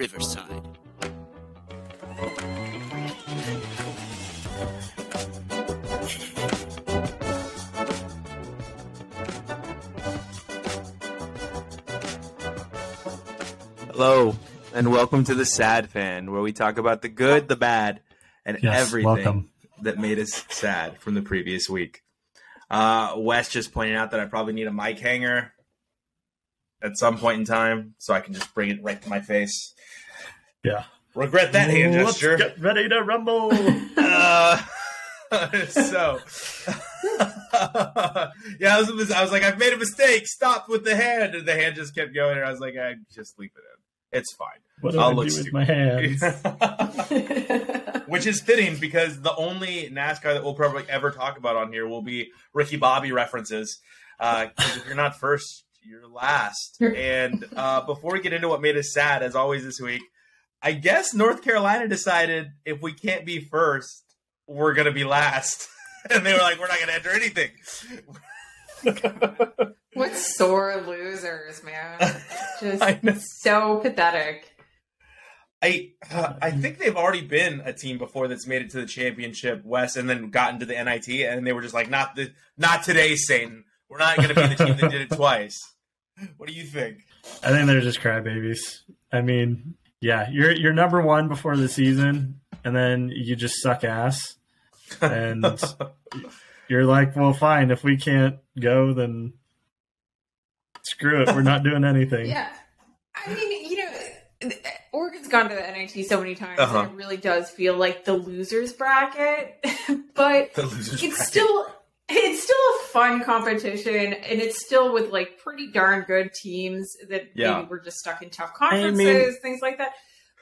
Riverside. Hello, and welcome to the Sad Fan, where we talk about the good, the bad, and Yes, everything welcome. that made us sad from the previous week. Uh, Wes just pointed out that I probably need a mic hanger at some point in time, so I can just bring it right to my face. Yeah. Regret that hand Let's gesture. get ready to rumble. Uh, so, yeah, I was, I was like, I've made a mistake. Stop with the hand, and the hand just kept going. And I was like, I just leave it in. It's fine. what do I'll I do look with my hands? Which is fitting because the only NASCAR that we'll probably ever talk about on here will be Ricky Bobby references. Because if you're not first, you're last. And uh, before we get into what made us sad, as always this week, I guess North Carolina decided if we can't be first, we're going to be last. And they were like, we're not going to enter anything. What sore losers, man. Just so pathetic. I uh, I think they've already been a team before that's made it to the championship West and then gotten to the NIT and they were just like not the not today Satan we're not going to be the team that did it twice. What do you think? I think they're just crybabies. I mean, yeah, you're you're number one before the season, and then you just suck ass, and you're like, well, fine. If we can't go, then screw it. We're not doing anything. Yeah. I mean, you know, Oregon's gone to the NIT so many times, Uh-huh. and it really does feel like the losers bracket. but The losers it's bracket. still it's still a fun competition, and it's still with like pretty darn good teams that Yeah. maybe we're just stuck in tough conferences, things like that.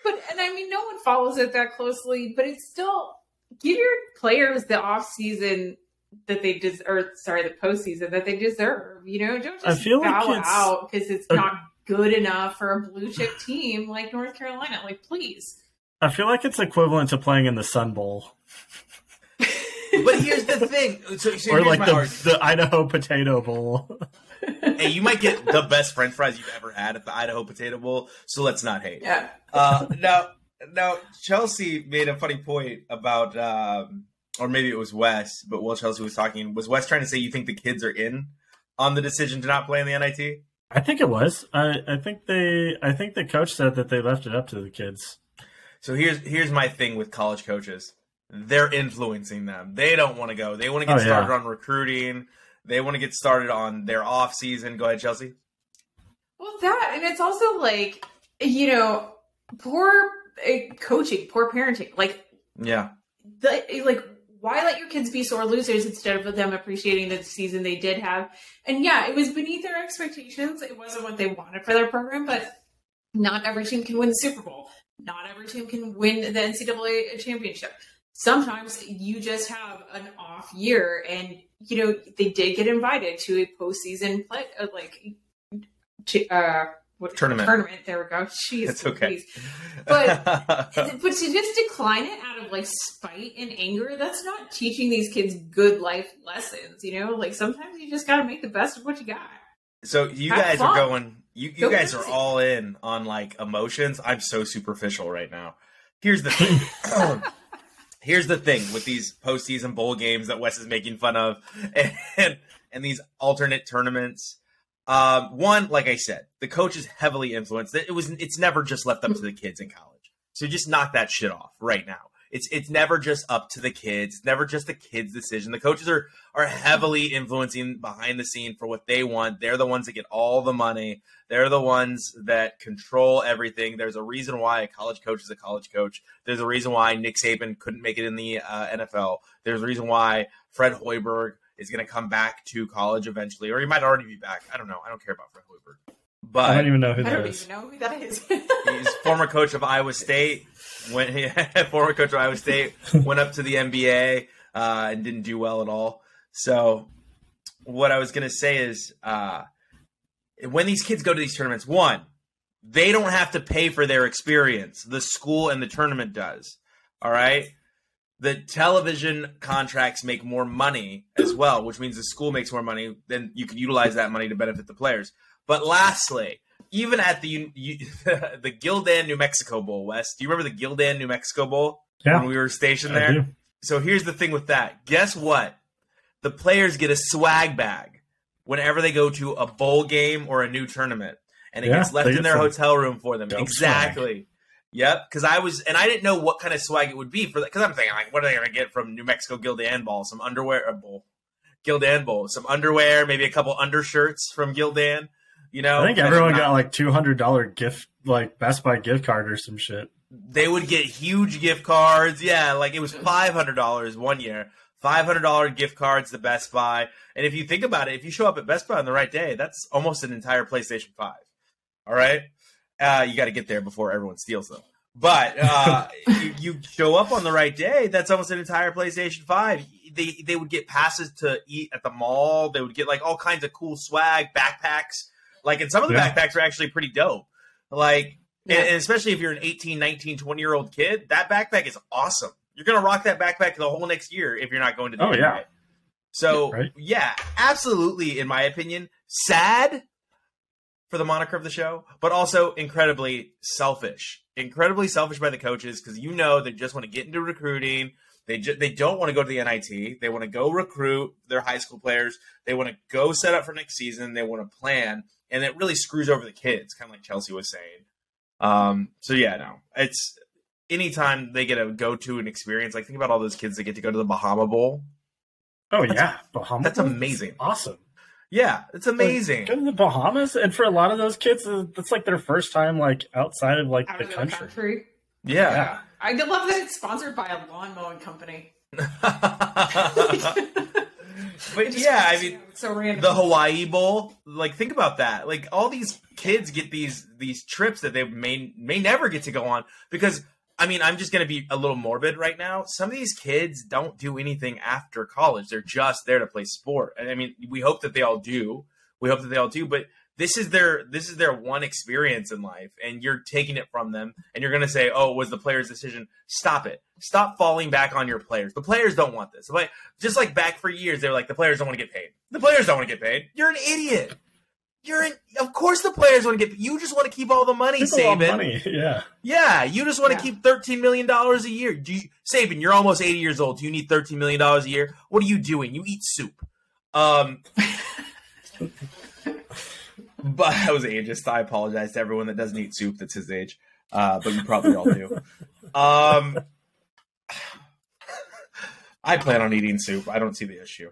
But and I mean, no one follows it that closely, but it's still give your players the off season that they deserve or sorry, the postseason that they deserve. You know, don't I just feel like bow it's out because it's a- not good enough for a blue chip team like North Carolina. Like, please. I feel like it's equivalent to playing in the Sun Bowl But here's the thing. So, so or like the the Idaho Potato Bowl. Hey, you might get the best French fries you've ever had at the Idaho Potato Bowl. So let's not hate. Yeah. Uh, now, now Chelsea made a funny point about, um, or maybe it was Wes, but while Chelsea was talking, was Wes trying to say you think the kids are in on the decision to not play in the NIT? I think it was. I, I think they. I think the coach said that they left it up to the kids. So here's here's my thing with college coaches. They're influencing them. They don't want to go. They want to get Oh, yeah. started on recruiting. They want to get started on their off season. Go ahead, Chelsea. Well, that and it's also like you know, poor uh, coaching, poor parenting. Like Yeah. the like why let your kids be sore losers instead of them appreciating the season they did have and yeah it was beneath their expectations it wasn't what they wanted for their program but not every team can win the super bowl not every team can win the ncaa championship sometimes you just have an off year and you know they did get invited to a postseason play uh, like ch- uh what, Tournament. tournament there we go jeez It's okay. Louise. But- but to just decline it out of like spite and anger, that's not teaching these kids good life lessons, you know? Like sometimes you just gotta make the best of what you got. So you Have guys are going. You, you Go guys are all in on like emotions. I'm so superficial right now. Here's the thing. Here's the thing with these postseason bowl games that Wes is making fun of, and and these alternate tournaments. Um, one, like I said, the coach is heavily influenced. It was. It's never just left up to the kids in college. So just knock that shit off right now. It's it's never just up to the kids. It's never just the kids' decision. The coaches are are heavily influencing behind the scene for what they want. They're the ones that get all the money. They're the ones that control everything. There's a reason why a college coach is a college coach. There's a reason why Nick Saban couldn't make it in the uh, NFL. There's a reason why Fred Hoiberg is going to come back to college eventually, or he might already be back. I don't know. I don't care about Fred Hoiberg, I but don't even know who I don't is. even know who that is. he's former coach of Iowa State. When he former coach of Iowa State went up to the NBA uh, and didn't do well at all. So what I was gonna say is, uh, when these kids go to these tournaments, one, they don't have to pay for their experience. The school and the tournament does. All right. The television contracts make more money as well, which means the school makes more money. Then you can utilize that money to benefit the players. But lastly, even at the you, the Gildan, New Mexico Bowl, West. Do you remember the Gildan, New Mexico Bowl Yeah, when we were stationed I there? do. So here's the thing with that. Guess what? The players get a swag bag whenever they go to a bowl game or a new tournament, and it Yeah, gets left in their some hotel room for them. dope Exactly. Yep. Because I was, and I didn't know what kind of swag it would be for that. Because I'm thinking, like, what are they going to get from New Mexico Gildan Ball? Some underwear, uh, bowl, Gildan Bowl, some underwear, maybe a couple undershirts from Gildan. You know, I think everyone not- got like two hundred dollar gift, like Best Buy gift card or some shit. they would get huge gift cards. Yeah, like it was five hundred dollars one year. Five hundred dollar gift cards to Best Buy. And if you think about it, if you show up at Best Buy on the right day, that's almost an entire PlayStation Five. All right, uh, you got to get there before everyone steals them. But uh, you, you show up on the right day, that's almost an entire PlayStation Five. They they would get passes to eat at the mall. They would get like all kinds of cool swag, backpacks. Like, and some of the Yeah. backpacks are actually pretty dope. Like, Yeah. and, and especially if you're an 18, 19, 20 year old kid, that backpack is awesome. You're going to rock that backpack the whole next year if you're not going to the Oh, NBA. yeah. So, Right. yeah, absolutely, in my opinion, sad for the moniker of the show, but also incredibly selfish. Incredibly selfish by the coaches because you know they just want to get into recruiting. They ju- they don't want to go to the NIT. They want to go recruit their high school players. They want to go set up for next season. They want to plan, and it really screws over the kids, kind of like Chelsea was saying. Um, so yeah, no, it's anytime they get to go to an experience. Like think about all those kids that get to go to the Bahama Bowl. Oh yeah, Bahamas. That's amazing. Awesome. Yeah, it's amazing. Go to the Bahamas, and for a lot of those kids, uh, that's like their first time like outside of like Out the of the country. country. Yeah. Yeah. I did love that it's sponsored by a lawn mowing company. but yeah, I mean, so random. the Hawaii Bowl. Like, think about that. Like, all these kids get these these trips that they may may never get to go on because. I mean, I'm just going to be a little morbid right now. Some of these kids don't do anything after college. They're just there to play sport. And I mean, we hope that they all do. We hope that they all do, but this is their this is their one experience in life and you're taking it from them and you're going to say, "Oh, it was the player's decision." Stop it. Stop falling back on your players. The players don't want this. Like just like back for years they were like the players don't want to get paid. The players don't want to get paid. You're an idiot. You're an, of course the players want to get you just want to keep all the money, want Saban. money. Yeah. Yeah, you just want to Yeah. keep thirteen million dollars a year. Do you, Saban? You're almost eighty years old. Do you need thirteen million dollars a year? What are you doing? You eat soup. Um, but I was ageist. I apologize to everyone that doesn't eat soup that's his age. Uh, but you probably all do. Um, I plan on eating soup. I don't see the issue.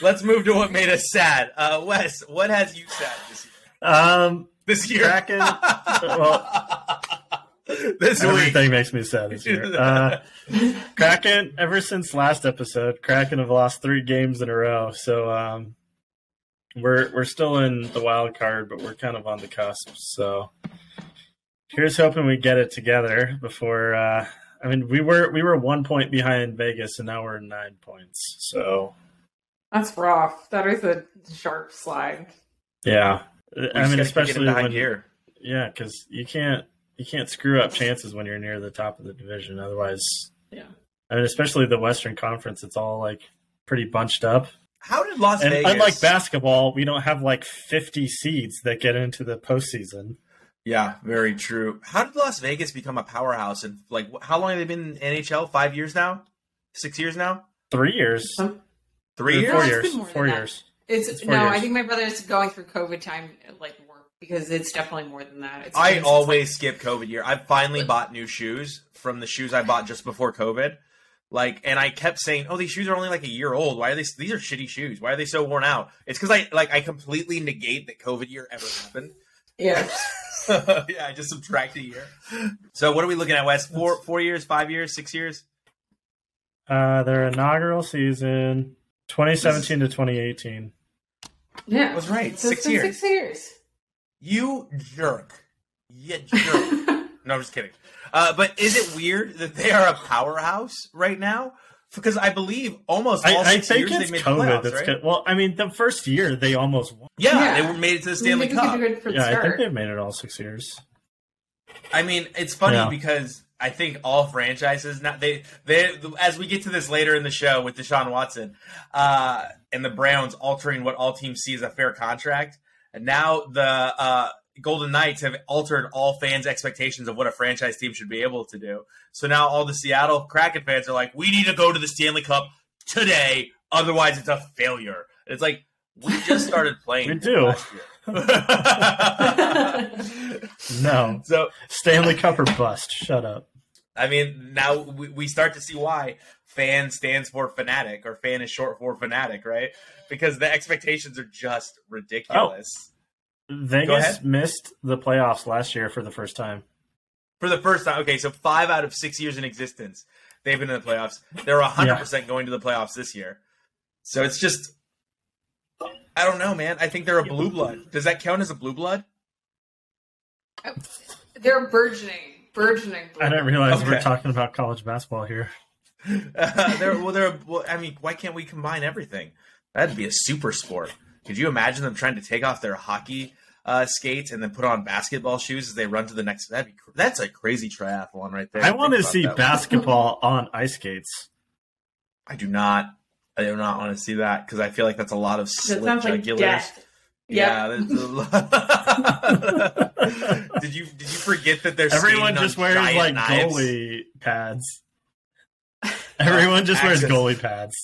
Let's move to what made us sad. Uh, Wes, what has you sad this year? Um, This year, Kraken. well, this week. everything makes me sad this year. Uh, Kraken. Ever since last episode, Kraken have lost three games in a row. So um, we're we're still in the wild card, but we're kind of on the cusp. So here's hoping we get it together before. Uh, I mean, we were we were one point behind Vegas, and now we're nine points. So That's rough. That is a sharp slide. yeah, We I mean, especially get when gear. yeah, because you can't you can't screw up chances when you're near the top of the division. Otherwise, Yeah. I mean, especially the Western Conference, it's all like pretty bunched up. How did Las And Vegas? unlike basketball, we don't have like 50 seeds that get into the postseason. Yeah, very true. How did Las Vegas become a powerhouse? And like, how long have they been in NHL? Five years now? Six years now? Three years, Some- Three years? four years, been more than four that. years. It's, It's four no, years. I think my brother's going through COVID time like work because it's definitely more than that. It's I been since, always skip COVID year. I finally bought new shoes from the shoes I bought just before COVID. Like, and I kept saying, "Oh, these shoes are only like a year old. Why are they? These are shitty shoes. Why are they so worn out?" It's because I like I completely negate that COVID year ever happened. yeah. yeah, I just subtract a year. So, what are we looking at, Wes? Four, four years, five years, six years? Uh, their inaugural season, 2017 to 2018. Yeah. I was right. So Six it's been years. Six years. You jerk. You jerk. no, I'm just kidding. Uh, but is it weird that they are a powerhouse right now? Because I believe almost all I, I six think years it's they made COVID. playoffs, That's right? good. Well, I mean, the first year they almost won. Yeah, Yeah. they were made it to the Stanley think we could Cup. do good for the Yeah, I think they've made it all six years. I mean, it's funny Yeah. because I think all franchises now they they as we get to this later in the show with Deshaun Watson uh, and the Browns altering what all teams see as a fair contract, and now the uh, Golden Knights have altered all fans' expectations of what a franchise team should be able to do. So now all the Seattle Kraken fans are like, we need to go to the Stanley Cup today, otherwise it's a failure. And it's like we just started playing. We do. no. So Stanley Cup or bust. Shut up. I mean, now we, we start to see why fan stands for fanatic or fan is short for fanatic, right? Because the expectations are just ridiculous. Oh. Vegas missed the playoffs last year for the first time. For the first time. Okay, so five out of six years in existence, they've been in the playoffs. They're 100% yeah. going to the playoffs this year. So it's just, I don't know, man. I think they're a blue blood. Does that count as a blue blood? They're burgeoning burgeoning. I didn't realize okay. we are talking about college basketball here. Uh, they're, well, they're. Well, I mean, why can't we combine everything? That'd be a super sport. Could you imagine them trying to take off their hockey uh, skates and then put on basketball shoes as they run to the next? That'd be. That's a crazy triathlon right there. I want to see basketball on ice skates. I do not. I do not want to see that because I feel like that's a lot of slit jugulars. Like yeah. did you did you forget that there's everyone just wears like knives? goalie pads? Everyone just wears goalie pads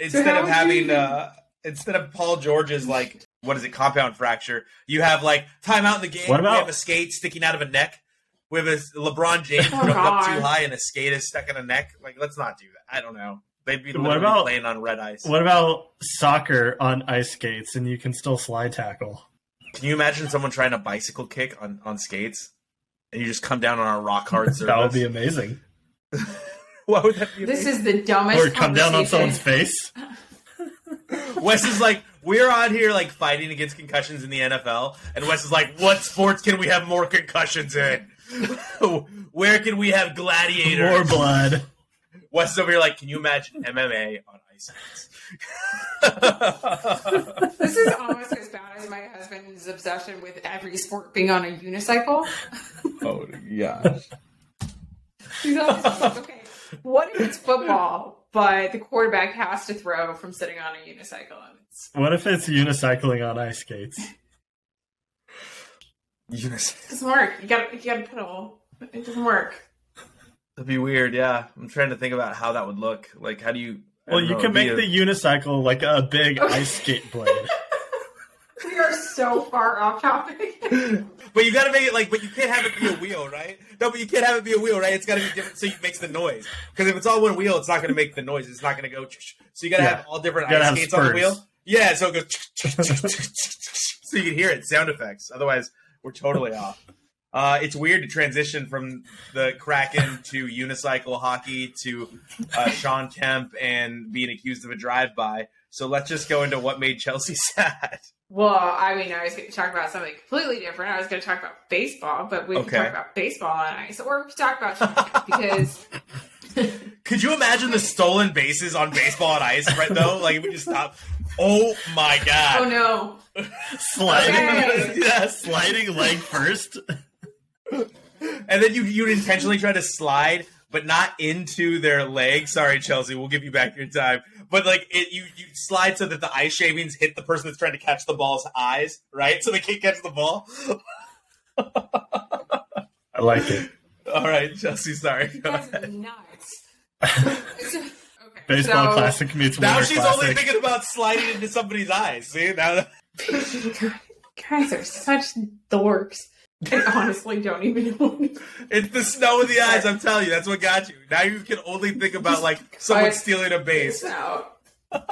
instead of having uh, instead of Paul George's like what is it compound fracture. You have like timeout in the game. What about we have a skate sticking out of a neck? We have a LeBron James oh, jumped up too high and a skate is stuck in a neck. Like let's not do that. I don't know. They'd be what about, playing on red ice. What about soccer on ice skates and you can still slide tackle? Can you imagine someone trying a bicycle kick on, on skates and you just come down on a rock hard surface? that would be amazing. Why would that be This is the dumbest Or come down on someone's face. Wes is like, we're on here like fighting against concussions in the NFL, and Wes is like, what sports can we have more concussions in? Where can we have gladiators? More blood. Wes is over here like, can you imagine MMA on ice this is almost as bad as my husband's obsession with every sport being on a unicycle. oh yeah. He's always like, okay, what if it's football, but the quarterback has to throw from sitting on a unicycle? What if it's unicycling on ice skates? Unicycle. It doesn't work. You got you got to pedal. It doesn't work. That'd be weird. Yeah, I'm trying to think about how that would look. Like, how do you? Well, you know, can make a... the unicycle like a big ice skate blade. We are so far off topic. but you got to make it like, but you can't have it be a wheel, right? No, but you can't have it be a wheel, right? It's got to be different so it makes the noise. Because if it's all one wheel, it's not going to make the noise. It's not going to go. So you got to yeah. have all different ice skates on the wheel. Yeah, so it goes. so you can hear it, sound effects. Otherwise, we're totally off. Uh, it's weird to transition from the Kraken to unicycle hockey to uh, Shawn Kemp and being accused of a drive-by. So let's just go into what made Chelsea sad. Well, I mean, I was going to talk about something completely different. I was going to talk about baseball, but we okay. can talk about baseball on ice, or we can talk about because. Could you imagine the stolen bases on baseball on ice, right? Though, like, we just stop. Oh my god! Oh no! sliding, okay. yeah, sliding leg first and then you you intentionally try to slide, but not into their leg. Sorry, Chelsea, we'll give you back your time. But like it, you you slide so that the ice shavings hit the person that's trying to catch the ball's eyes, right? So they can't catch the ball. I like it. All right, Chelsea. Sorry. That's nuts. okay, Baseball so, classic meets now she's classic. only thinking about sliding into somebody's eyes. See now. Guys are such dorks. I honestly don't even know. it's the snow in the eyes. I'm telling you, that's what got you. Now you can only think about like someone stealing a base. Out. no,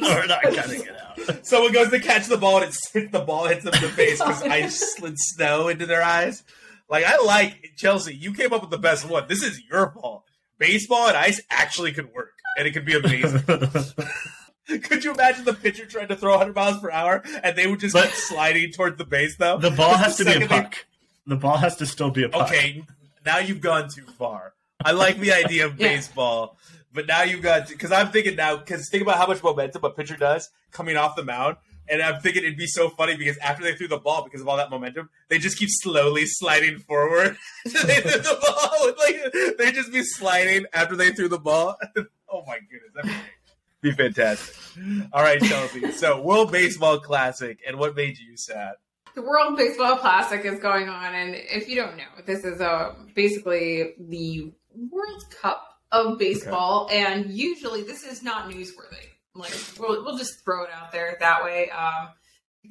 we're not cutting it out. Someone goes to catch the ball and it hits the ball hits them in the face because ice slid snow into their eyes. Like I like Chelsea. You came up with the best one. This is your fault. Baseball and ice actually could work, and it could be amazing. Could you imagine the pitcher trying to throw 100 miles per hour and they would just but keep sliding towards the base, though? The ball has to be a puck. They... The ball has to still be a puck. Okay, now you've gone too far. I like the idea of yeah. baseball, but now you've got because I'm thinking now because think about how much momentum a pitcher does coming off the mound. And I'm thinking it'd be so funny because after they threw the ball, because of all that momentum, they just keep slowly sliding forward. they threw the ball, like they just be sliding after they threw the ball. oh my goodness, be fantastic. All right, Chelsea. so World Baseball Classic, and what made you sad? The World Baseball Classic is going on, and if you don't know, this is a basically the World Cup of baseball, okay. and usually this is not newsworthy. Like we'll we'll just throw it out there that way. Um,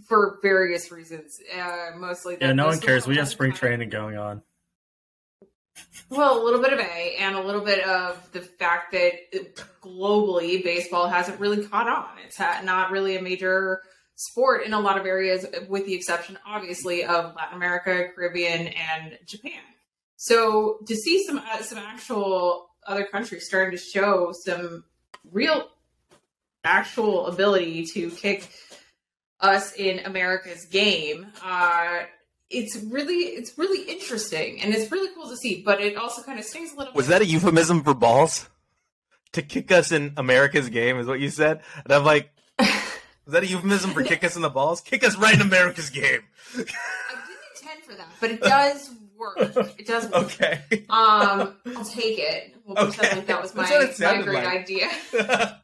for various reasons, uh, mostly. Yeah, no one cares. We have spring training going on. Well, a little bit of A, and a little bit of the fact that globally baseball hasn't really caught on. It's not really a major sport in a lot of areas, with the exception, obviously, of Latin America, Caribbean, and Japan. So to see some uh, some actual other countries starting to show some real actual ability to kick us in America's game, uh, it's really it's really interesting and it's really cool to see. But it also kind of stings a little. Was that a euphemism for balls? To kick us in America's game is what you said, and I'm like, is that a euphemism for kick us in the balls? Kick us right in America's game. I didn't intend for that, but it does work. It does work. Okay. Um, I'll take it. We'll okay. pretend like that was my, my great like. idea.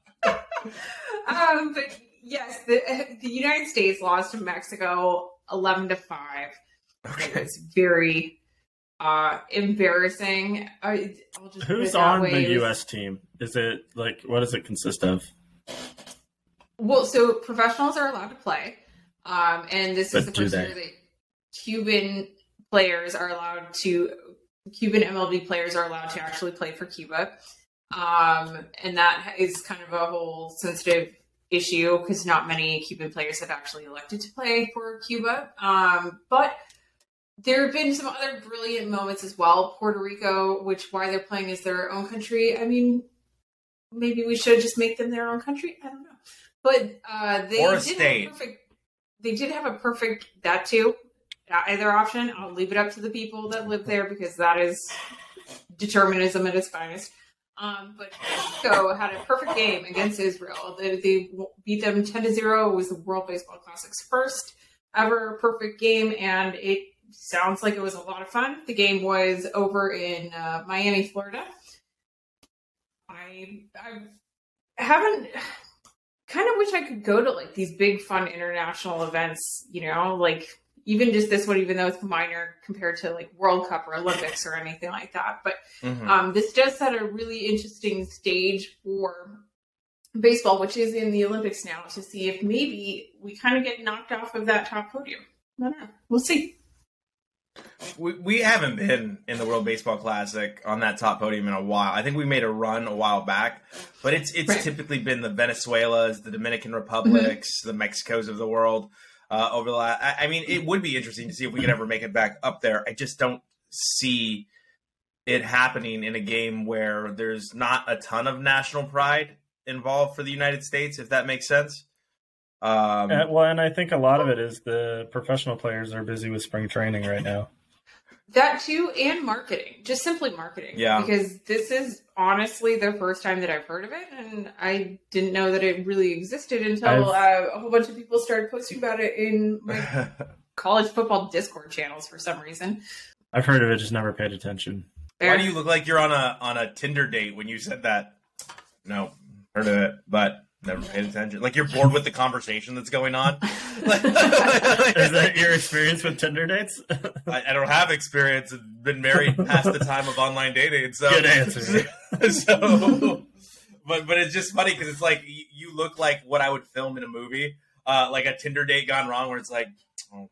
um, but yes, the the United States lost to Mexico eleven to five. Okay. It's very uh embarrassing. I, Who's on way. the U.S. team? Is it like what does it consist of? Well, so professionals are allowed to play, um, and this is the first year that Cuban players are allowed to. Cuban MLB players are allowed to actually play for Cuba, um, and that is kind of a whole sensitive issue because not many Cuban players have actually elected to play for Cuba. Um, but there have been some other brilliant moments as well. Puerto Rico, which why they're playing is their own country. I mean, maybe we should just make them their own country. I don't know. But uh, they or a did state. Have a perfect, they did have a perfect that too. Either option, I'll leave it up to the people that live there because that is determinism at its finest. Um, but Mexico had a perfect game against Israel. They, they beat them ten to zero. It was the World Baseball Classic's first ever perfect game, and it sounds like it was a lot of fun. The game was over in uh, Miami, Florida. I I haven't kind of wish I could go to like these big fun international events, you know, like even just this one, even though it's minor compared to like World Cup or Olympics or anything like that. But mm-hmm. um, this does set a really interesting stage for baseball, which is in the Olympics now, to see if maybe we kind of get knocked off of that top podium. I don't know. We'll see. We, we haven't been in the World Baseball Classic on that top podium in a while. I think we made a run a while back, but it's it's right. typically been the Venezuelas, the Dominican Republics, mm-hmm. the Mexicos of the world uh, over the last. I, I, mean, it would be interesting to see if we could ever make it back up there. I just don't see it happening in a game where there's not a ton of national pride involved for the United States, if that makes sense. Um, uh, well, and I think a lot of it is the professional players are busy with spring training right now. That too, and marketing, just simply marketing. Yeah. Because this is honestly the first time that I've heard of it, and I didn't know that it really existed until uh, a whole bunch of people started posting about it in my college football Discord channels for some reason. I've heard of it, just never paid attention. Why do you look like you're on a on a Tinder date when you said that? No, heard of it, but never paid attention. Like you're bored with the conversation that's going on. Is that your experience with Tinder dates? I, I, don't have experience. I've been married past the time of online dating. So good answer. so, but but it's just funny because it's like you, you, look like what I would film in a movie, uh, like a Tinder date gone wrong, where it's like, oh,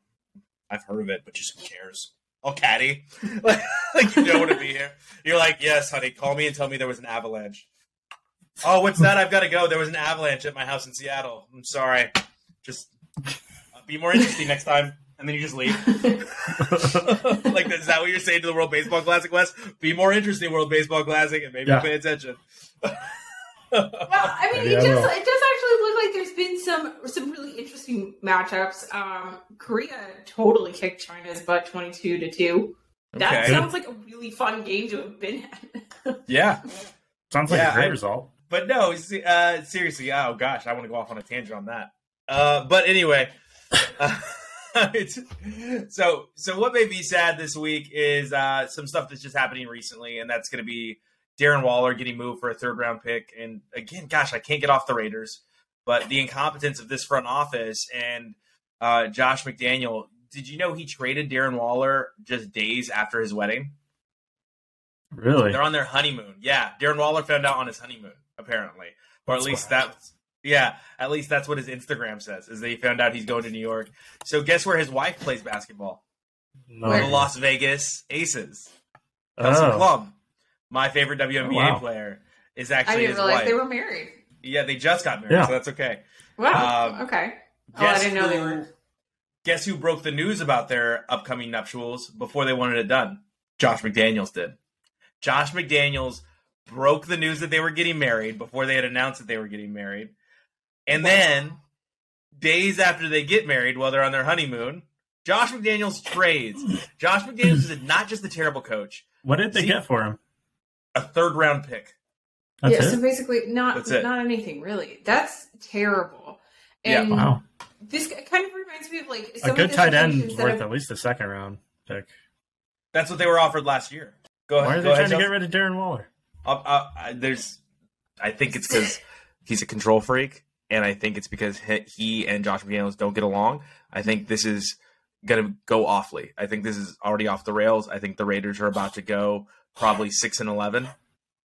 I've heard of it, but just who cares? Oh, catty, like, like you don't want to be here. You're like, yes, honey, call me and tell me there was an avalanche. Oh, what's that? I've got to go. There was an avalanche at my house in Seattle. I'm sorry. Just uh, be more interesting next time. And then you just leave. like, is that what you're saying to the World Baseball Classic, Wes? Be more interesting, World Baseball Classic, and maybe yeah. pay attention. well, I mean, it does, it does actually look like there's been some some really interesting matchups. Um, Korea totally kicked China's butt 22 to 2. That okay. sounds like a really fun game to have been at. yeah. Sounds like yeah, a great I, result. But no, uh, seriously. Oh gosh, I want to go off on a tangent on that. Uh, but anyway, uh, so so what made me sad this week is uh, some stuff that's just happening recently, and that's going to be Darren Waller getting moved for a third round pick. And again, gosh, I can't get off the Raiders, but the incompetence of this front office and uh, Josh McDaniel did you know he traded Darren Waller just days after his wedding? Really? They're on their honeymoon. Yeah, Darren Waller found out on his honeymoon, apparently, or That's at least wild. that's yeah, at least that's what his Instagram says. Is that he found out he's going to New York. So guess where his wife plays basketball? No. The Las Vegas Aces. Kelsey Oh. Plum, my favorite WNBA Oh, wow. player, is I actually didn't his realize wife. they were married. Yeah, they just got married, Yeah. so that's okay. Wow. Um, okay. Oh, I didn't know they were. Guess who broke the news about their upcoming nuptials before they wanted it done? Josh McDaniels did. Josh McDaniels broke the news that they were getting married before they had announced that they were getting married. And then, days after they get married, while they're on their honeymoon, Josh McDaniels trades. Josh McDaniels is not just a terrible coach, What did they See- get for him? a third round pick. That's yeah, it. so basically, not not anything really. That's terrible. Yeah. Wow. this kind of reminds me of like A good of the tight end situations that worth have- at least a second round pick. That's what they were offered last year. Go ahead. Why are go they ahead, trying to Chelsea. get rid of Darren Waller? Uh, uh, I- there's, I think it's because he's a control freak, and I think it's because he, he and Josh McDaniels don't get along. I think this is gonna go awfully. I think this is already off the rails. I think the Raiders are about to go probably six and 11,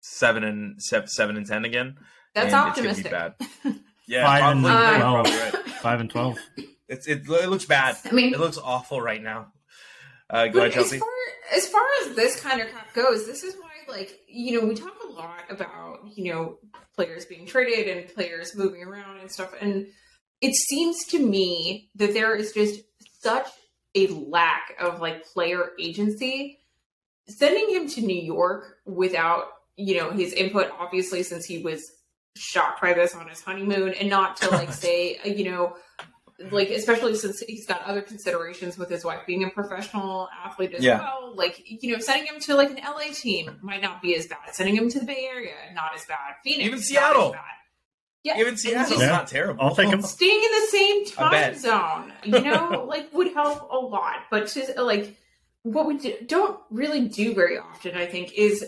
seven and seven, seven and ten again. That's and optimistic. It's gonna be bad. Yeah, Five and Uh, probably twelve. right. Five and twelve. It's it, it looks bad. I mean, It looks awful right now. Uh, go But ahead, as Chelsea. far as far as this kind of crap goes, this is why, like, you know, we talk a lot about you know players being traded and players moving around and stuff, and it seems to me that there is just such a lack of like player agency. Sending him to New York without you know his input, obviously, since he was shocked by this on his honeymoon, and not to like say, you know, like especially since he's got other considerations with his wife being a professional athlete as Yeah. well. Like you know, sending him to like an LA team might not be as bad. Sending him to the Bay Area, not as bad. Phoenix, Even Seattle. Yeah, Even and Seattle's just Yeah. not terrible. I'll take him. staying in the same time zone, you know, like would help a lot. But to like what we do, don't really do very often, I think, is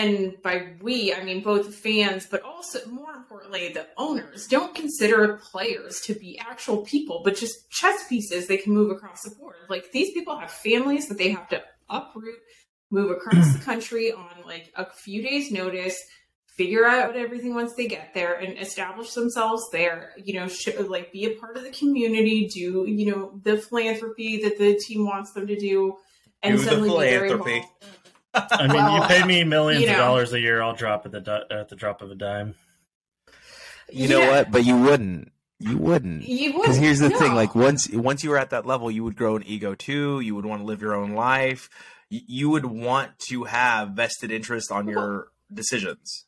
and by we I mean both fans, but also more importantly the owners don't consider players to be actual people, but just chess pieces they can move across the board. Like these people have families that they have to uproot, move across the country on like a few days' notice figure out everything once they get there and establish themselves there you know sh- like be a part of the community do you know the philanthropy that the team wants them to do and Do the suddenly be very involved. I mean, Well, you pay me millions you know. of dollars a year. I'll drop at the di- at the drop of a dime. You know Yeah. what? But you wouldn't. You wouldn't. you wouldn't. Because here's the thing: like once once you were at that level, you would grow an ego too. You would want to live your own life. Y- You would want to have vested interest on your decisions.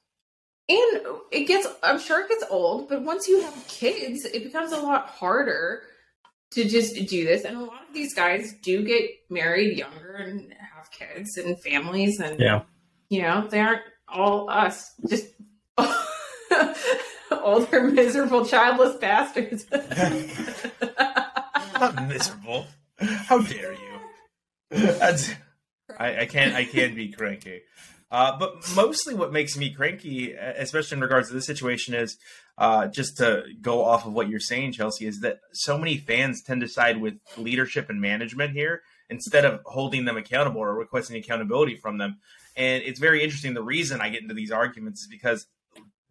and it gets i'm sure it gets old but once you have kids it becomes a lot harder to just do this and a lot of these guys do get married younger and have kids and families and Yeah. you know they aren't all us just older miserable childless bastards not miserable. How dare you? That's, I, I can't. I can be cranky. Uh, but mostly, what makes me cranky, especially in regards to this situation, is uh, just to go off of what you're saying, Chelsea, is that so many fans tend to side with leadership and management here instead of holding them accountable or requesting accountability from them. And it's very interesting. The reason I get into these arguments is because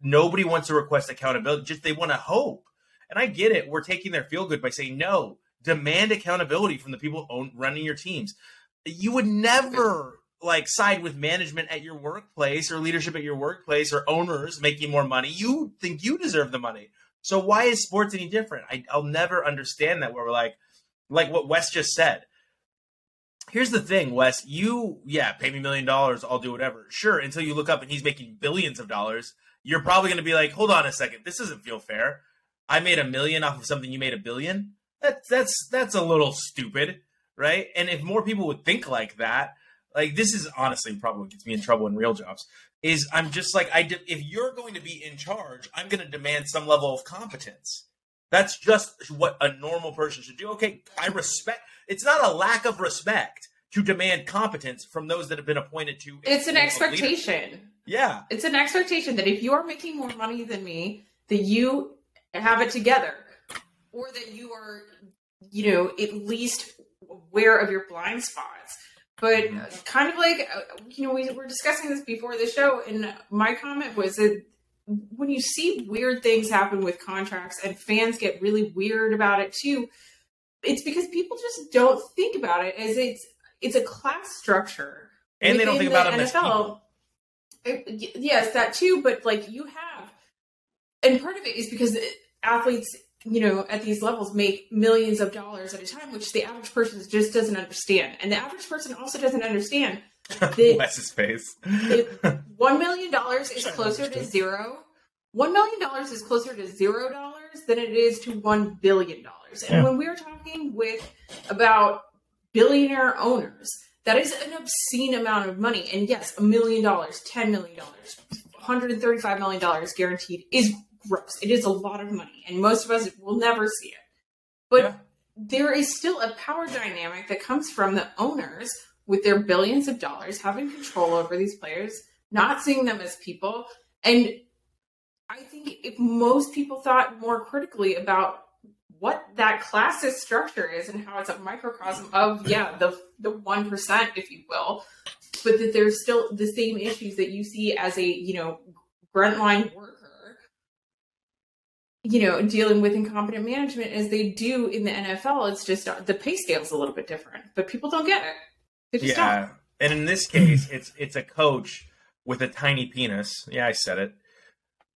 nobody wants to request accountability; just they want to hope. And I get it. We're taking their feel good by saying no. Demand accountability from the people own, running your teams. You would never like side with management at your workplace or leadership at your workplace or owners making more money. You think you deserve the money. So why is sports any different? I, I'll never understand that. Where we're like, like what Wes just said. Here's the thing, Wes. You, yeah, pay me a million dollars, I'll do whatever. Sure, until you look up and he's making billions of dollars, you're probably going to be like, hold on a second, this doesn't feel fair. I made a million off of something you made a billion. That's that's that's a little stupid, right? And if more people would think like that, like this is honestly probably what gets me in trouble in real jobs. Is I'm just like I de- if you're going to be in charge, I'm going to demand some level of competence. That's just what a normal person should do. Okay, I respect. It's not a lack of respect to demand competence from those that have been appointed to. it's an expectation Yeah, it's an expectation that if you are making more money than me, that you have it together, or that you are, you know, at least aware of your blind spots. But uh, kind of like, uh, you know, we were discussing this before the show, and my comment was that when you see weird things happen with contracts and fans get really weird about it too, it's because people just don't think about it as it's it's a class structure. And they don't think about the them as people. It- yes, that too. But like you have, and part of it is because athletes, you know, at these levels make millions of dollars at a time, which the average person just doesn't understand. And the average person also doesn't understand that Wes's face. one million dollars is closer to zero. One million dollars is closer to zero dollars than it is to one billion dollars. And Yeah. when we're talking with about billionaire owners, that is an obscene amount of money. And yes, a million dollars, ten million dollars, hundred and thirty-five million dollars guaranteed is gross. It is a lot of money, and most of us will never see it. But Yeah. there is still a power dynamic that comes from the owners with their billions of dollars having control over these players, not seeing them as people. And I think if most people thought more critically about what that classist structure is and how it's a microcosm of, yeah, the the one percent, if you will, but that there's still the same issues that you see as a, you know, grunt line worker, you know, dealing with incompetent management as they do in the NFL. It's just uh, the pay scale's a little bit different, but people don't get it. They just don't. Yeah, and in this case, it's it's a coach with a tiny penis. Yeah, I said it.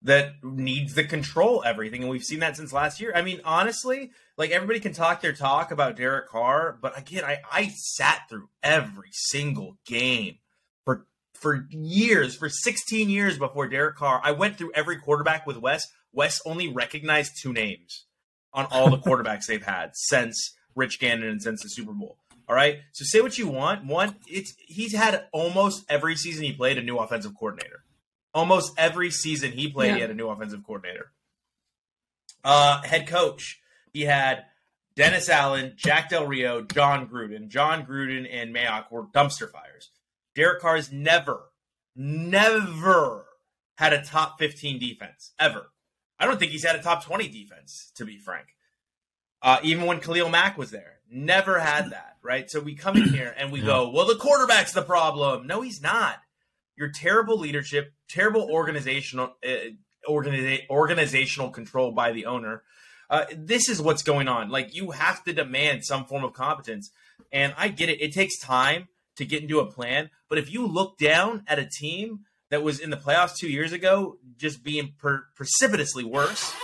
That needs to control everything, and we've seen that since last year. I mean, honestly, like everybody can talk their talk about Derek Carr, but again, I I sat through every single game for for years, for 16 years before Derek Carr. I went through every quarterback with Wes. Wes only recognized two names on all the quarterbacks they've had since Rich Gannon and since the Super Bowl. All right. So say what you want. One, it's he's had almost every season he played a new offensive coordinator. Almost every season he played, he had a new offensive coordinator. Uh, head coach, he had Dennis Allen, Jack Del Rio, Jon Gruden. Jon Gruden and Mayock were dumpster fires. Derek Carr's never, never had a top 15 defense ever. I don't think he's had a top 20 defense, to be frank. Uh, even when Khalil Mack was there, never had that, right? So we come in here and we go, well, the quarterback's the problem. No, he's not. Your terrible leadership, terrible organizational uh, organiza- organizational control by the owner. Uh, this is what's going on. Like you have to demand some form of competence, and I get it. It takes time to get into a plan, but if you look down at a team that was in the playoffs two years ago, just being per- precipitously worse,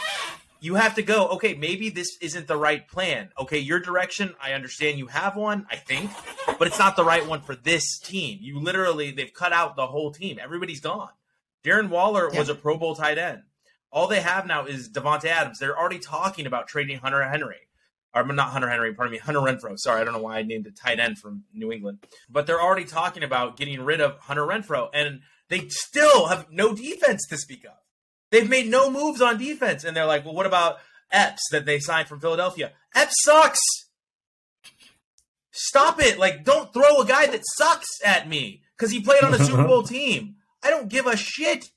you have to go, okay, maybe this isn't the right plan. Okay, your direction, I understand you have one, I think, but it's not the right one for this team. You literally, they've cut out the whole team. Everybody's gone. Darren Waller was a Pro Bowl tight end. All they have now is Davante Adams. They're already talking about trading Hunter Henry. Or not Hunter Henry, pardon me, Hunter Renfrow. Sorry, I don't know why I named a tight end from New England. But they're already talking about getting rid of Hunter Renfrow. And they still have no defense to speak of. They've made no moves on defense, and they're like, "Well, what about Epps that they signed from Philadelphia? Epps sucks. Stop it! Like, don't throw a guy that sucks at me because he played on a Super Bowl team. I don't give a shit.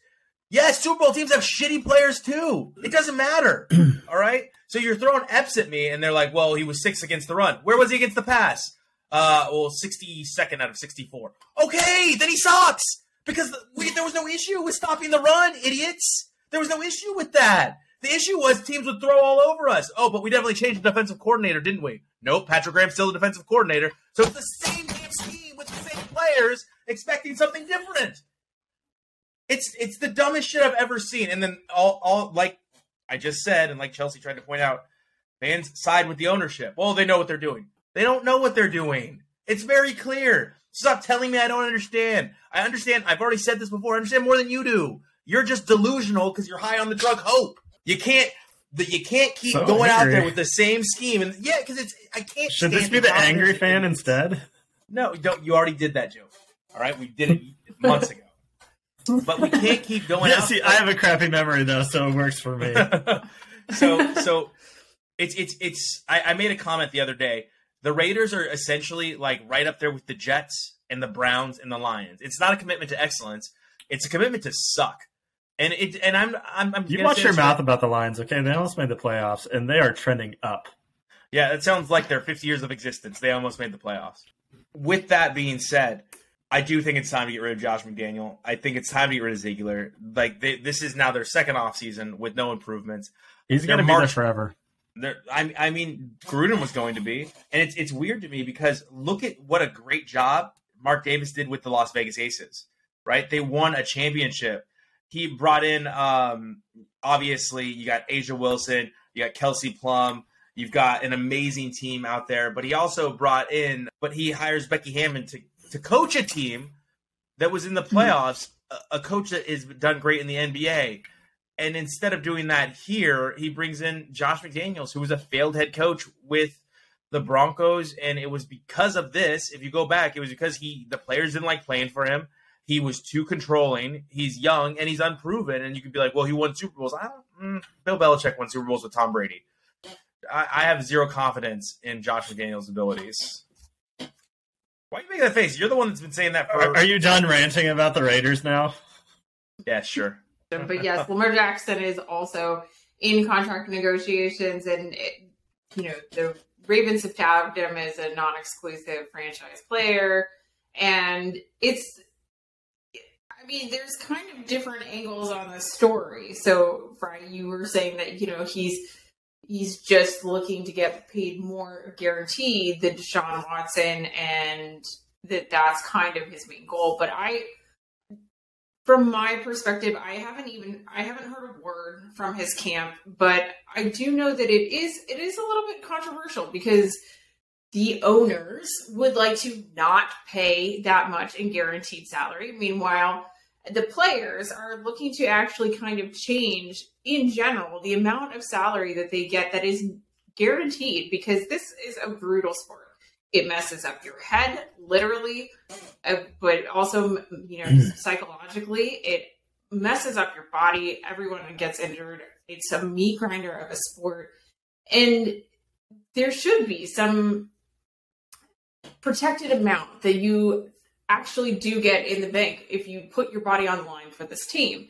Yes, Super Bowl teams have shitty players too. It doesn't matter. All right. So you're throwing Epps at me, and they're like, "Well, he was six against the run. Where was he against the pass? Uh, well, sixty second out of sixty-four. Okay, then he sucks because we, there was no issue with stopping the run, idiots. There was no issue with that. The issue was teams would throw all over us. Oh, but we definitely changed the defensive coordinator, didn't we? Nope. Patrick Graham's still the defensive coordinator. So it's the same damn scheme with the same players, expecting something different. It's it's the dumbest shit I've ever seen. And then all all like I just said, and like Chelsea tried to point out, fans side with the ownership. Well, they know what they're doing. They don't know what they're doing. It's very clear. Stop telling me I don't understand. I understand. I've already said this before. I understand more than you do. You're just delusional because you're high on the drug hope. You can't. The, you can't keep So going out there with the same scheme, and yeah, because it's I can't. Should this be the angry fan instead? No, don't. You already did that joke. All right, we did it months ago. But we can't keep going Yeah, out. see, I have a crappy memory though, so it works for me. so so it's it's it's I, I made a comment the other day. The Raiders are essentially like right up there with the Jets and the Browns and the Lions. It's not a commitment to excellence. It's a commitment to suck. And it and I'm I'm, I'm You watch your mouth right- about the Lions, okay? They almost made the playoffs, and they are trending up. Yeah, it sounds like their 50 years of existence. They almost made the playoffs. With that being said, I do think it's time to get rid of Josh McDaniel. I think it's time to get rid of Ziegler. Like they, this is now their second off season with no improvements. He's going to be there forever. I, I mean, Gruden was going to be, and it's it's weird to me because look at what a great job Mark Davis did with the Las Vegas Aces. Right, they won a championship. He brought in, um, obviously, you got A'ja Wilson, you got Kelsey Plum, you've got an amazing team out there. But he also brought in, but he hires Becky Hammon to to coach a team that was in the hmm. playoffs, a, a coach that is done great in the NBA. And instead of doing that here, he brings in Josh McDaniels, who was a failed head coach with the Broncos, and it was because of this. If you go back, it was because he the players didn't like playing for him. He was too controlling. He's young and he's unproven. And you could be like, well, he won Super Bowls. I don't. Mm, Bill Belichick won Super Bowls with Tom Brady. I, I have zero confidence in Josh McDaniels' abilities. Why are you making that face? You're the one that's been saying that for. Are you done ranting about the Raiders now? Yeah, sure. Um, but yes, Lamar Jackson is also in contract negotiations, and it, you know the Ravens have tabbed him as a non-exclusive franchise player, and it's. I mean, there's kind of different angles on the story. So, Friday, you were saying that you know he's he's just looking to get paid more guaranteed than Deshaun Watson, and that that's kind of his main goal. But I from my perspective, I haven't even I haven't heard a word from his camp, but I do know that it is it is a little bit controversial because the owners would like to not pay that much in guaranteed salary. Meanwhile, the players are looking to actually kind of change in general the amount of salary that they get that is guaranteed because this is a brutal sport. It messes up your head literally uh, but also you know mm. psychologically it messes up your body. Everyone gets injured. It's a meat grinder of a sport. And there should be some protected amount that you actually do get in the bank if you put your body on the line for this team.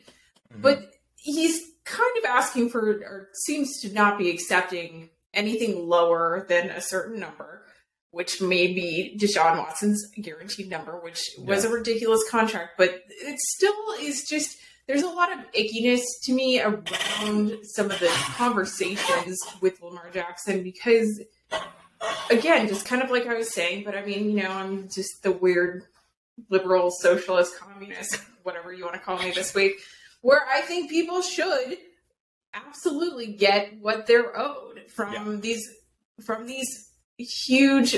Mm-hmm. but he's kind of asking for or seems to not be accepting anything lower than a certain number which may be Deshaun Watson's guaranteed number, which was a ridiculous contract, but it still is just there's a lot of ickiness to me around some of the conversations with Lamar Jackson because again, just kind of like I was saying, but I mean, you know, I'm just the weird liberal socialist communist, whatever you want to call me this week, where I think people should absolutely get what they're owed from yeah. these from these huge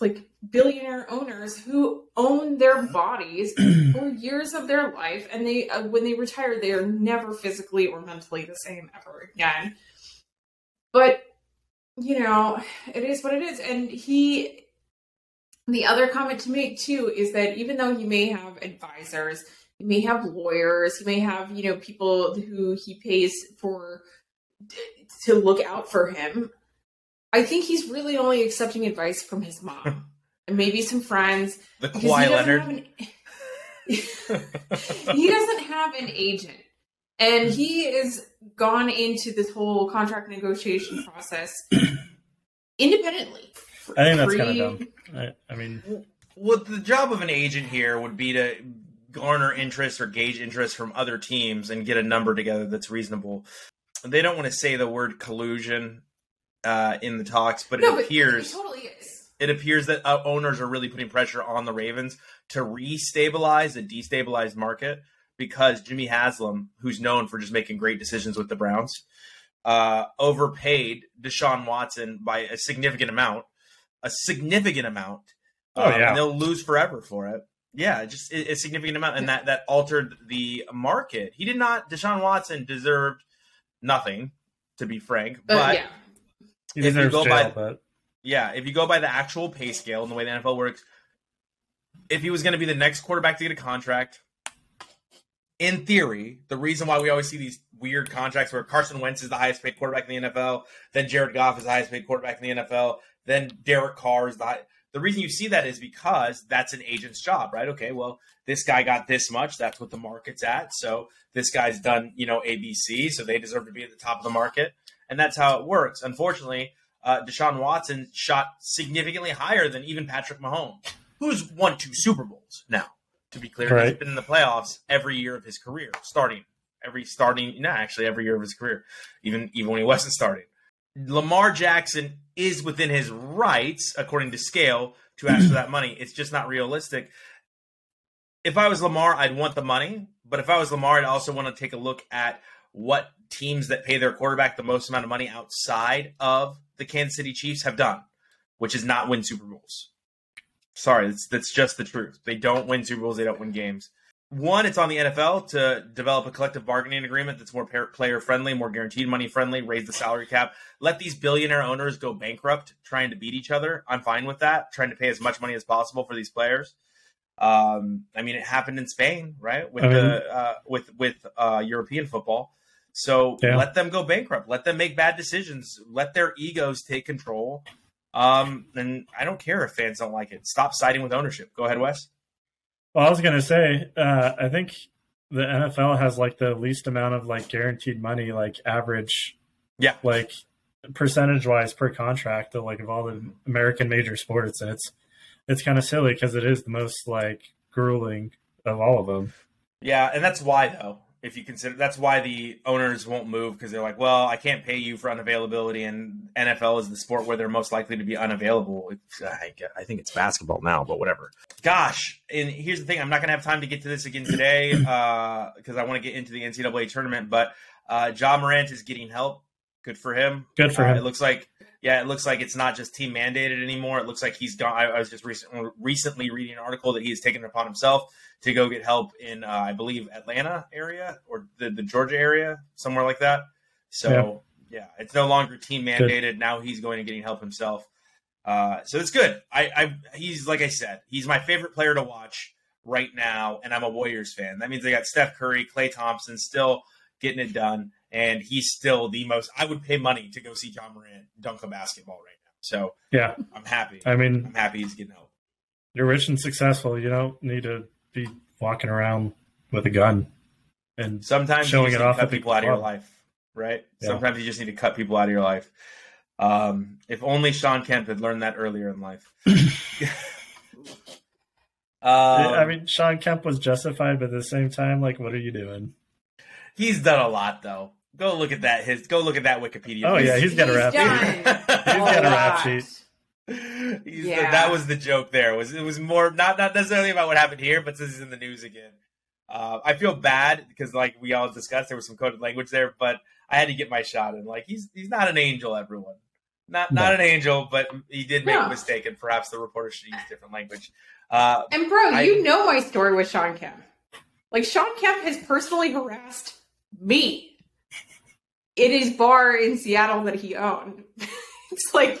like billionaire owners who own their bodies for years of their life and they uh, when they retire they are never physically or mentally the same ever again but you know it is what it is and he the other comment to make too is that even though he may have advisors he may have lawyers he may have you know people who he pays for to look out for him I think he's really only accepting advice from his mom and maybe some friends. The Kawhi Leonard. An, he doesn't have an agent, and he is gone into this whole contract negotiation process independently. I think that's kind of dumb. I, I mean, well, the job of an agent here would be to garner interest or gauge interest from other teams and get a number together that's reasonable. They don't want to say the word collusion uh, in the talks, but no, it appears it totally is. It appears that uh, owners are really putting pressure on the Ravens to restabilize a destabilized market because Jimmy Haslam, who's known for just making great decisions with the Browns, uh, overpaid Deshaun Watson by a significant amount, a significant amount. Oh um, yeah, and they'll lose forever for it. Yeah, just a, a significant amount, and that that altered the market. He did not. Deshaun Watson deserved nothing, to be frank. But, but yeah he if you go jail, by, but... yeah, if you go by the actual pay scale and the way the NFL works, if he was going to be the next quarterback to get a contract, in theory, the reason why we always see these weird contracts where Carson Wentz is the highest paid quarterback in the NFL, then Jared Goff is the highest paid quarterback in the NFL, then Derek Carr is the the reason you see that is because that's an agent's job, right? Okay, well, this guy got this much. That's what the market's at. So this guy's done, you know, ABC. So they deserve to be at the top of the market and that's how it works. Unfortunately, uh, Deshaun Watson shot significantly higher than even Patrick Mahomes, who's won two Super Bowls now. To be clear, Right. he's been in the playoffs every year of his career, starting every starting, no, actually every year of his career, even even when he wasn't starting. Lamar Jackson is within his rights, according to scale, to ask for that money. It's just not realistic. If I was Lamar, I'd want the money, but if I was Lamar, I'd also want to take a look at what teams that pay their quarterback the most amount of money outside of the Kansas City Chiefs have done, which is not win Super Bowls. Sorry, that's that's just the truth. They don't win Super Bowls. They don't win games. One, it's on the NFL to develop a collective bargaining agreement that's more player friendly, more guaranteed money friendly, raise the salary cap, let these billionaire owners go bankrupt trying to beat each other. I'm fine with that, trying to pay as much money as possible for these players. Um, I mean, it happened in Spain, right? With I mean- the uh, with with uh, European football. So Yeah. let them go bankrupt. Let them make bad decisions. Let their egos take control. Um, and I don't care if fans don't like it. Stop siding with ownership. Go ahead, Wes. Well, I was gonna say, uh, I think the NFL has like the least amount of like guaranteed money, like average, Yeah. like percentage wise per contract, of like of all the American major sports, and it's it's kind of silly because it is the most like grueling of all of them. Yeah, and that's why though. If you consider that's why the owners won't move because they're like, well, I can't pay you for unavailability, and NFL is the sport where they're most likely to be unavailable. I, I think it's basketball now, but whatever. Gosh, and here's the thing: I'm not going to have time to get to this again today because I want to get into the NCAA tournament. But uh, Ja Morant is getting help. Good for him. Good for Uh, him. It looks like, yeah, it looks like it's not just team mandated anymore. It looks like he's gone. I, I was just recently recently reading an article that he has taken it upon himself to go get help in, uh, I believe, Atlanta area or the, the Georgia area, somewhere like that. So yeah, it's no longer team mandated. Now he's going and getting help himself. Uh, so it's good. I, I he's like I said, he's my favorite player to watch right now, and I'm a Warriors fan. That means they got Steph Curry, Klay Thompson still getting it done, and he's still the most. I would pay money to go see Ja Morant dunk a basketball right now. So Yeah, I'm happy. I mean, I'm happy he's getting help. you're rich and successful. You don't need to be walking around with a gun. And Sometimes Showing you it just need off to cut at people out of your life, right? Yeah. Sometimes you just need to cut people out of your life. Um, if only Shawn Kemp had learned that earlier in life. um, I mean, Shawn Kemp was justified, but at the same time, like, what are you doing? he's done a lot though. Go look at that. His go look at that Wikipedia. Oh yeah, he's got a rap. done. sheet. He's got a rap sheet. He's Yeah. that was the joke. There it was it was more not not necessarily about what happened here, but since he's in the news again. Uh, I feel bad because like we all discussed, there was some coded language there, but I had to get my shot in. Like he's he's not an angel, everyone. Not not No. an angel, but he did make No. a mistake, and perhaps the reporter should use different language. Uh, And bro, I- you know my story with Shawn Kemp. Like Shawn Kemp has personally harassed me It is his bar in Seattle that he owned. it's like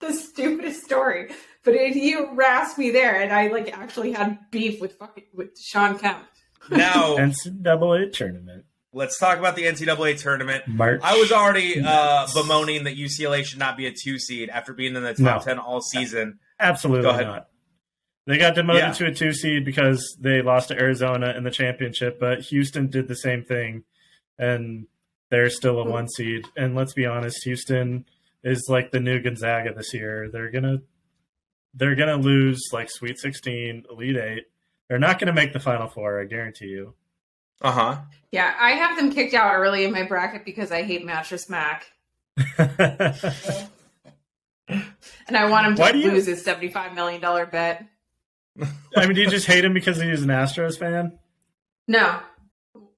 the stupidest story, but it, he harassed me there, and I like actually had beef with fucking with Shawn Kemp. now NCAA tournament. let's talk about the NCAA tournament. March. I was already uh, bemoaning that UCLA should not be a two seed after being in the top No. ten all season. Absolutely not. They got demoted Yeah. to a two seed because they lost to Arizona in the championship, but Houston did the same thing, and they're still a one seed. And let's be honest, Houston is like the new Gonzaga this year. They're gonna they're gonna lose like Sweet Sixteen, Elite Eight. They're not gonna make the Final Four. I guarantee you. Uh huh. Yeah, I have them kicked out early in my bracket because I hate Mattress Mac, and I want him to do you- lose his seventy-five million dollar bet. I mean, do you just hate him because he's an Astros fan? No,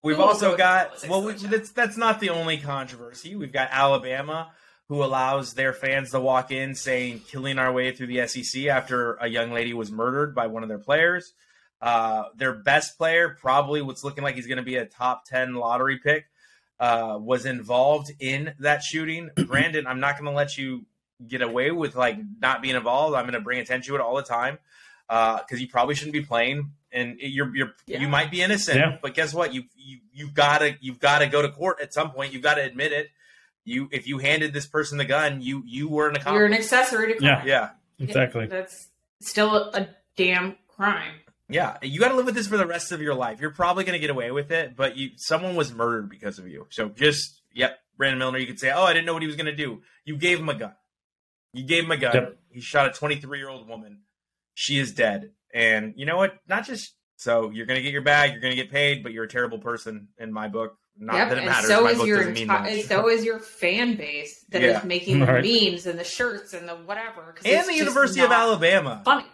We've also got well, we, that's that's not the only controversy. We've got Alabama, who allows their fans to walk in saying "killing our way through the SEC" after a young lady was murdered by one of their players. Uh, their best player, probably what's looking like he's going to be a top ten lottery pick, uh, was involved in that shooting. Brandon, I'm not going to let you get away with like not being involved. I'm going to bring attention to it all the time because you probably shouldn't be playing, and you're you're Yeah. you might be innocent, Yeah. but guess what? You you you've got to you've got to go to court at some point. You've got to admit it. You if you handed this person the gun, you you were an accomplice. you're an accessory to crime. Yeah. Yeah, Exactly. That's still a damn crime. yeah. You got to live with this for the rest of your life. You're probably going to get away with it, but you someone was murdered because of you. So just yep, Brandon Miller. You could say, oh, I didn't know what he was going to do. You gave him a gun. You gave him a gun. Yep. He shot a 23 year old woman. She is dead. And you know what? Not just so you're going to get your bag, you're going to get paid, but you're a terrible person in my book. Not yep, that it and matters. so my is book your doesn't mean enti- so is your fan base that is Yeah. making the memes and the shirts and the whatever. and the University of Alabama. Funny.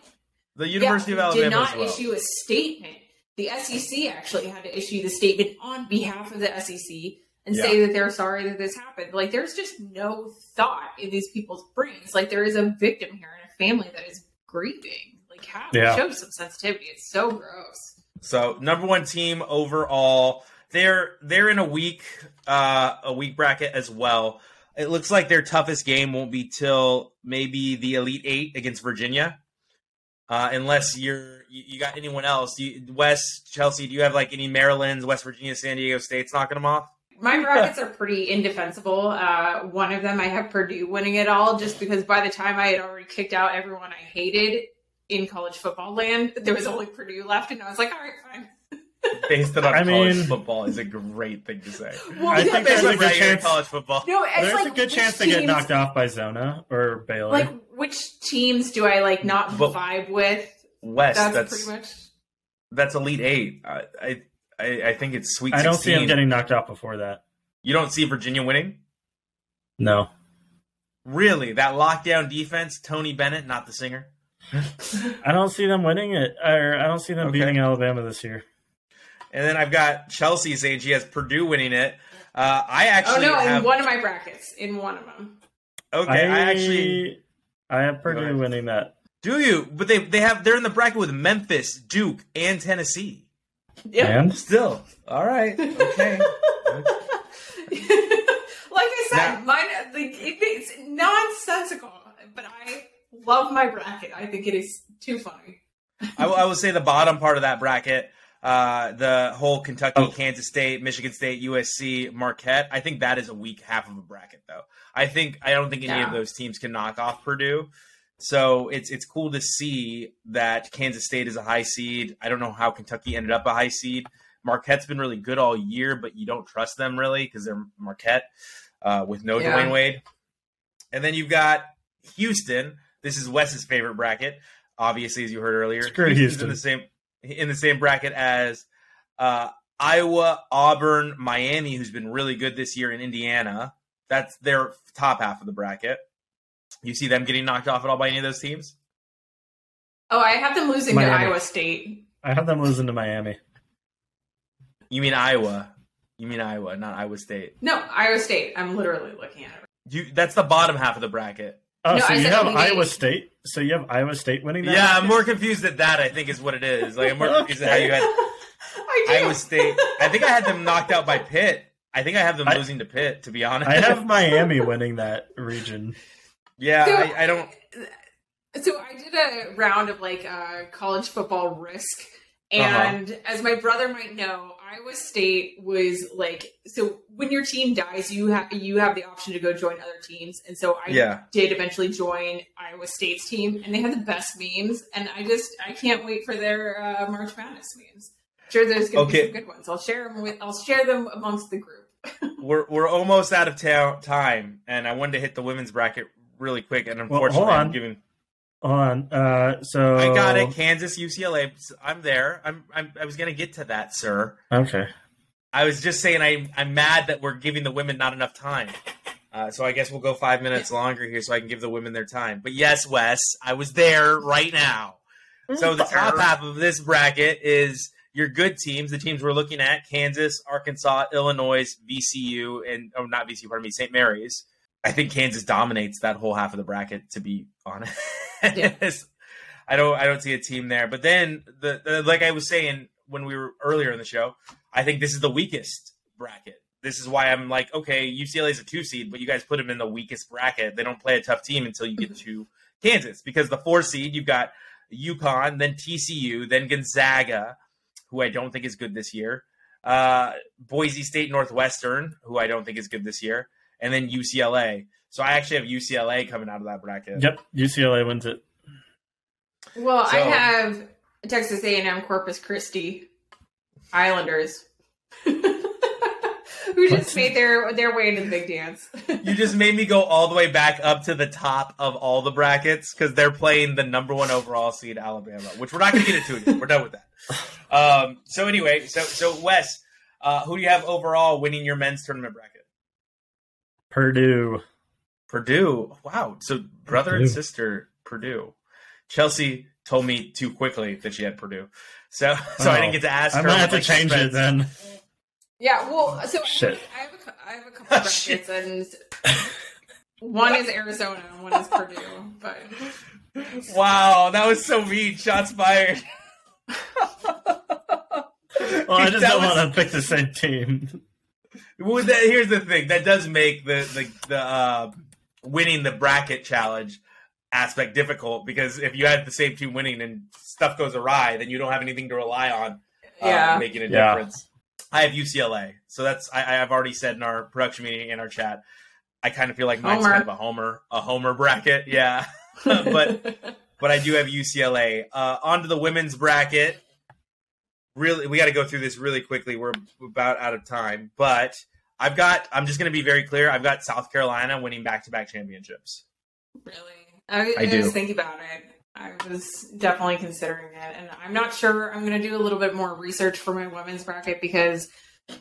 The University Yeah, of Alabama did not as well. issue a statement. The SEC actually had to issue the statement on behalf of the SEC and say that they're sorry that this happened. Like, there's just no thought in these people's brains. Like, there is a victim here and a family that is grieving. Like, have Yeah. show some sensitivity. It's so gross. So number one team overall. They're they're in a weak uh, a weak bracket as well. It looks like their toughest game won't be till maybe the Elite Eight against Virginia, uh, unless you're you, you got anyone else. You, Wes Chelsea, do you have like any Maryland's, West Virginia, San Diego State's knocking them off? My brackets are pretty indefensible. Uh, one of them, I have Purdue winning it all just because by the time I had already kicked out everyone I hated in college football land, there was only Purdue left, and I was like, all right, fine. Based it on I college mean- football is a great thing to say. Well, I yeah, think but there's a good on chance- college football. No, it's There's like a good which chance to get knocked off by Zona or Baylor. Like which teams do I like not But- vibe with? Wes, That's, that's pretty much. that's Elite Eight. I I, I I think it's Sweet. I don't 16. see him getting knocked out before that. You don't see Virginia winning. No. Really, that lockdown defense, Tony Bennett, not the singer. I don't see them winning it, or I don't see them Okay. beating Alabama this year. And then I've got Chelsea saying she has Purdue winning it. Uh, I actually Oh no, have in one of my brackets, in one of them. okay. I, actually I have Purdue winning that. do you, but they they have they're in the bracket with Memphis, Duke, and Tennessee. Yep. And Still, all right, okay. like I said, Now- mine like, it, it's nonsensical, but I love my bracket. I think it is too funny. I, will- I will say the bottom part of that bracket, uh, the whole Kentucky, Oh. Kansas State, Michigan State, USC, Marquette. I think that is a weak half of a bracket, though. I think I don't think any of those teams can knock off Purdue. So it's it's cool to see that Kansas State is a high seed. I don't know how Kentucky ended up a high seed. Marquette's been really good all year, but you don't trust them really because they're Marquette uh, with no Yeah. Dwyane Wade. And then you've got Houston. This is Wes's favorite bracket, obviously, as you heard earlier. Screw Houston's in Houston. the same in the same bracket as uh, Iowa, Auburn, Miami, who's been really good this year, in Indiana. That's their top half of the bracket. You see them getting knocked off at all by any of those teams? Oh, I have them losing Miami. to Iowa State. I have them losing to Miami. You mean Iowa? You mean Iowa, not Iowa State? No, Iowa State. I'm literally looking at it. You that's the bottom half of the bracket. Oh, No, so I you have Iowa State. So you have Iowa State winning that. Yeah, I'm more confused at that. I think is what it is. Like I'm more confused at how you had I do. Iowa State. I think I had them knocked out by Pitt. I think I have them I- losing to Pitt. To be honest, I have Miami winning that region. yeah, So- I, I don't. So I did a round of like uh, college football risk, Uh-huh. and as my brother might know, Iowa State was like so when your team dies, you have you have the option to go join other teams, and so I Yeah. did eventually join Iowa State's team, and they had the best memes, and I just I can't wait for their uh, March Madness memes. Sure, there's gonna Okay. be some good ones. I'll share them with I'll share them amongst the group. We're we're almost out of ta- time, and I wanted to hit the women's bracket really quick, and hold unfortunately, I'm giving. Hold on. Uh, so I got it. Kansas, UCLA. I'm there. I'm, I'm. I was gonna get to that, sir. Okay. I was just saying I, I'm mad that we're giving the women not enough time. Uh, so I guess we'll go five minutes longer here so I can give the women their time. But yes, Wes, I was there right now. So the top half of this bracket is your good teams, the teams we're looking at: Kansas, Arkansas, Illinois, VCU, and oh, not VCU, pardon me, St. Mary's. I think Kansas dominates that whole half of the bracket. To be honest, Yeah. I don't, I don't see a team there. But then, the, the like I was saying when we were earlier in the show, I think this is the weakest bracket. This is why I'm like, okay, UCLA is a two seed, but you guys put them in the weakest bracket. They don't play a tough team until you get to Kansas because the four seed you've got UConn, then TCU, then Gonzaga, who I don't think is good this year, uh, Boise State Northwestern, who I don't think is good this year, and then UCLA. So I actually have UCLA coming out of that bracket. Yep. UCLA wins it. Well, I have Texas A&M Corpus Christi Islanders. who just made their their way into the big dance. You just made me go all the way back up to the top of all the brackets because they're playing the number one overall seed Alabama, which we're not going to get into. Yet. We're done with that. Um, so anyway, so so Wes, uh, who do you have overall winning your men's tournament bracket? Purdue. Purdue. Wow. So brother and sister Purdue. Chelsea told me too quickly that she had Purdue, so so I Oh. didn't get to ask I'm her. might have to like, change it then. Yeah, well, so Shit. I have a, I have a couple Oh, brackets, and one is Arizona and one is Purdue. But Wow, that was so mean. Shots fired. Well, I just That don't was- want to pick the same team. Well, that, here's the thing. That does make the the, the uh, winning the bracket challenge aspect difficult because if you had the same team winning and stuff goes awry, then you don't have anything to rely on uh, yeah, making a Yeah. difference. I have UCLA, so that's I, I've already said in our production meeting in our chat. I kind of feel like mine's Homer. kind of a homer, a homer bracket. Yeah, but but I do have UCLA. Uh, on to the women's bracket. Really, we got to go through this really quickly. We're about out of time, but I've got. I'm just going to be very clear. I've got South Carolina winning back-to-back championships. really, I, I do. was thinking about it. I was definitely considering it, and I'm not sure. I'm going to do a little bit more research for my women's bracket because I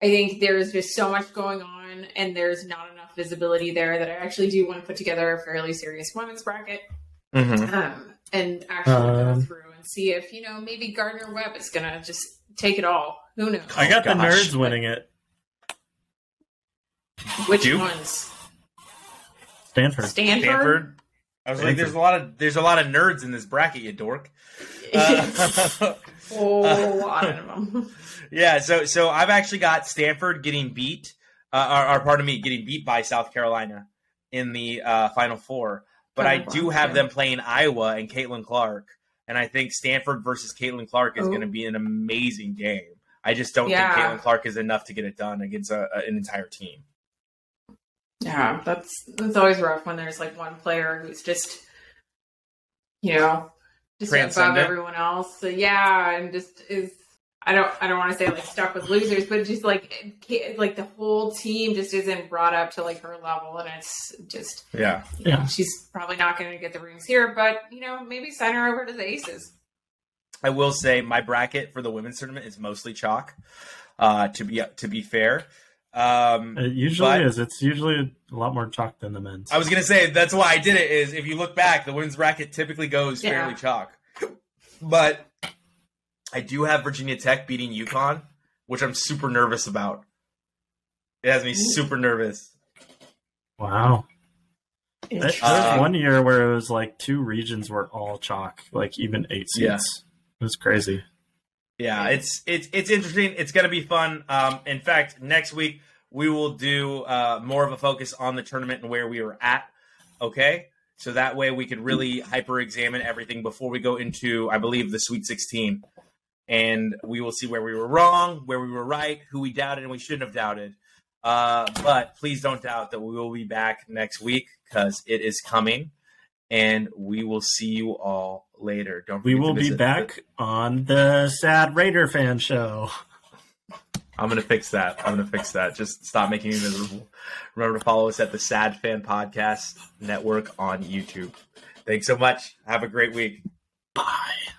think there's just so much going on, and there's not enough visibility there that I actually do want to put together a fairly serious women's bracket. Mm-hmm. um, and actually go Um, through and see if you know maybe Gardner Webb is gonna just take it all. Who knows? I got the gosh. nerds winning it. Which Duke? ones? Stanford. Stanford. Stanford. I was like, "There's a lot of there's a lot of nerds in this bracket, you dork." Uh, oh, lot of them. Yeah, so so I've actually got Stanford getting beat, uh, or, or pardon me, getting beat by South Carolina in the uh, Final Four. But I do Four, have yeah. them playing Iowa and Caitlin Clark, and I think Stanford versus Caitlin Clark is Oh. going to be an amazing game. I just don't Yeah. think Caitlin Clark is enough to get it done against a, a- an entire team. Yeah, that's that's always rough when there's like one player who's just, you know, just above Transcendent. everyone else. So yeah, and just is. I don't. I don't want to say like stuck with losers, but just like like the whole team just isn't brought up to like her level, and it's just Yeah, Yeah. she's probably not going to get the rings here, but you know, maybe sign her over to the Aces. I will say my bracket for the women's tournament is mostly chalk. Uh, to be to be fair, um, It usually But- is. It's usually a lot more chalk than the men's. I was gonna say that's why I did it. Is if you look back, the women's bracket typically goes Yeah. fairly chalk, but I do have Virginia Tech beating UConn, which I'm super nervous about. It has me super nervous. wow. There there Um, one year where it was like two regions were all chalk, like even eight seats. Yeah. It was crazy. Yeah, it's it's it's interesting. It's gonna be fun. Um, in fact, next week we will do uh, more of a focus on the tournament and where we were at. Okay, so that way we could really hyper examine everything before we go into, I believe, the Sweet Sixteen, and we will see where we were wrong, where we were right, who we doubted and we shouldn't have doubted. Uh, but please don't doubt that we will be back next week because it is coming, and we will see you all later. Don't We will be back on the Sad Raider fan show. I'm gonna fix that. I'm gonna fix that. Just stop making me miserable. Remember to follow us at the Sad Fan Podcast Network on YouTube. Thanks so much. Have a great week. Bye.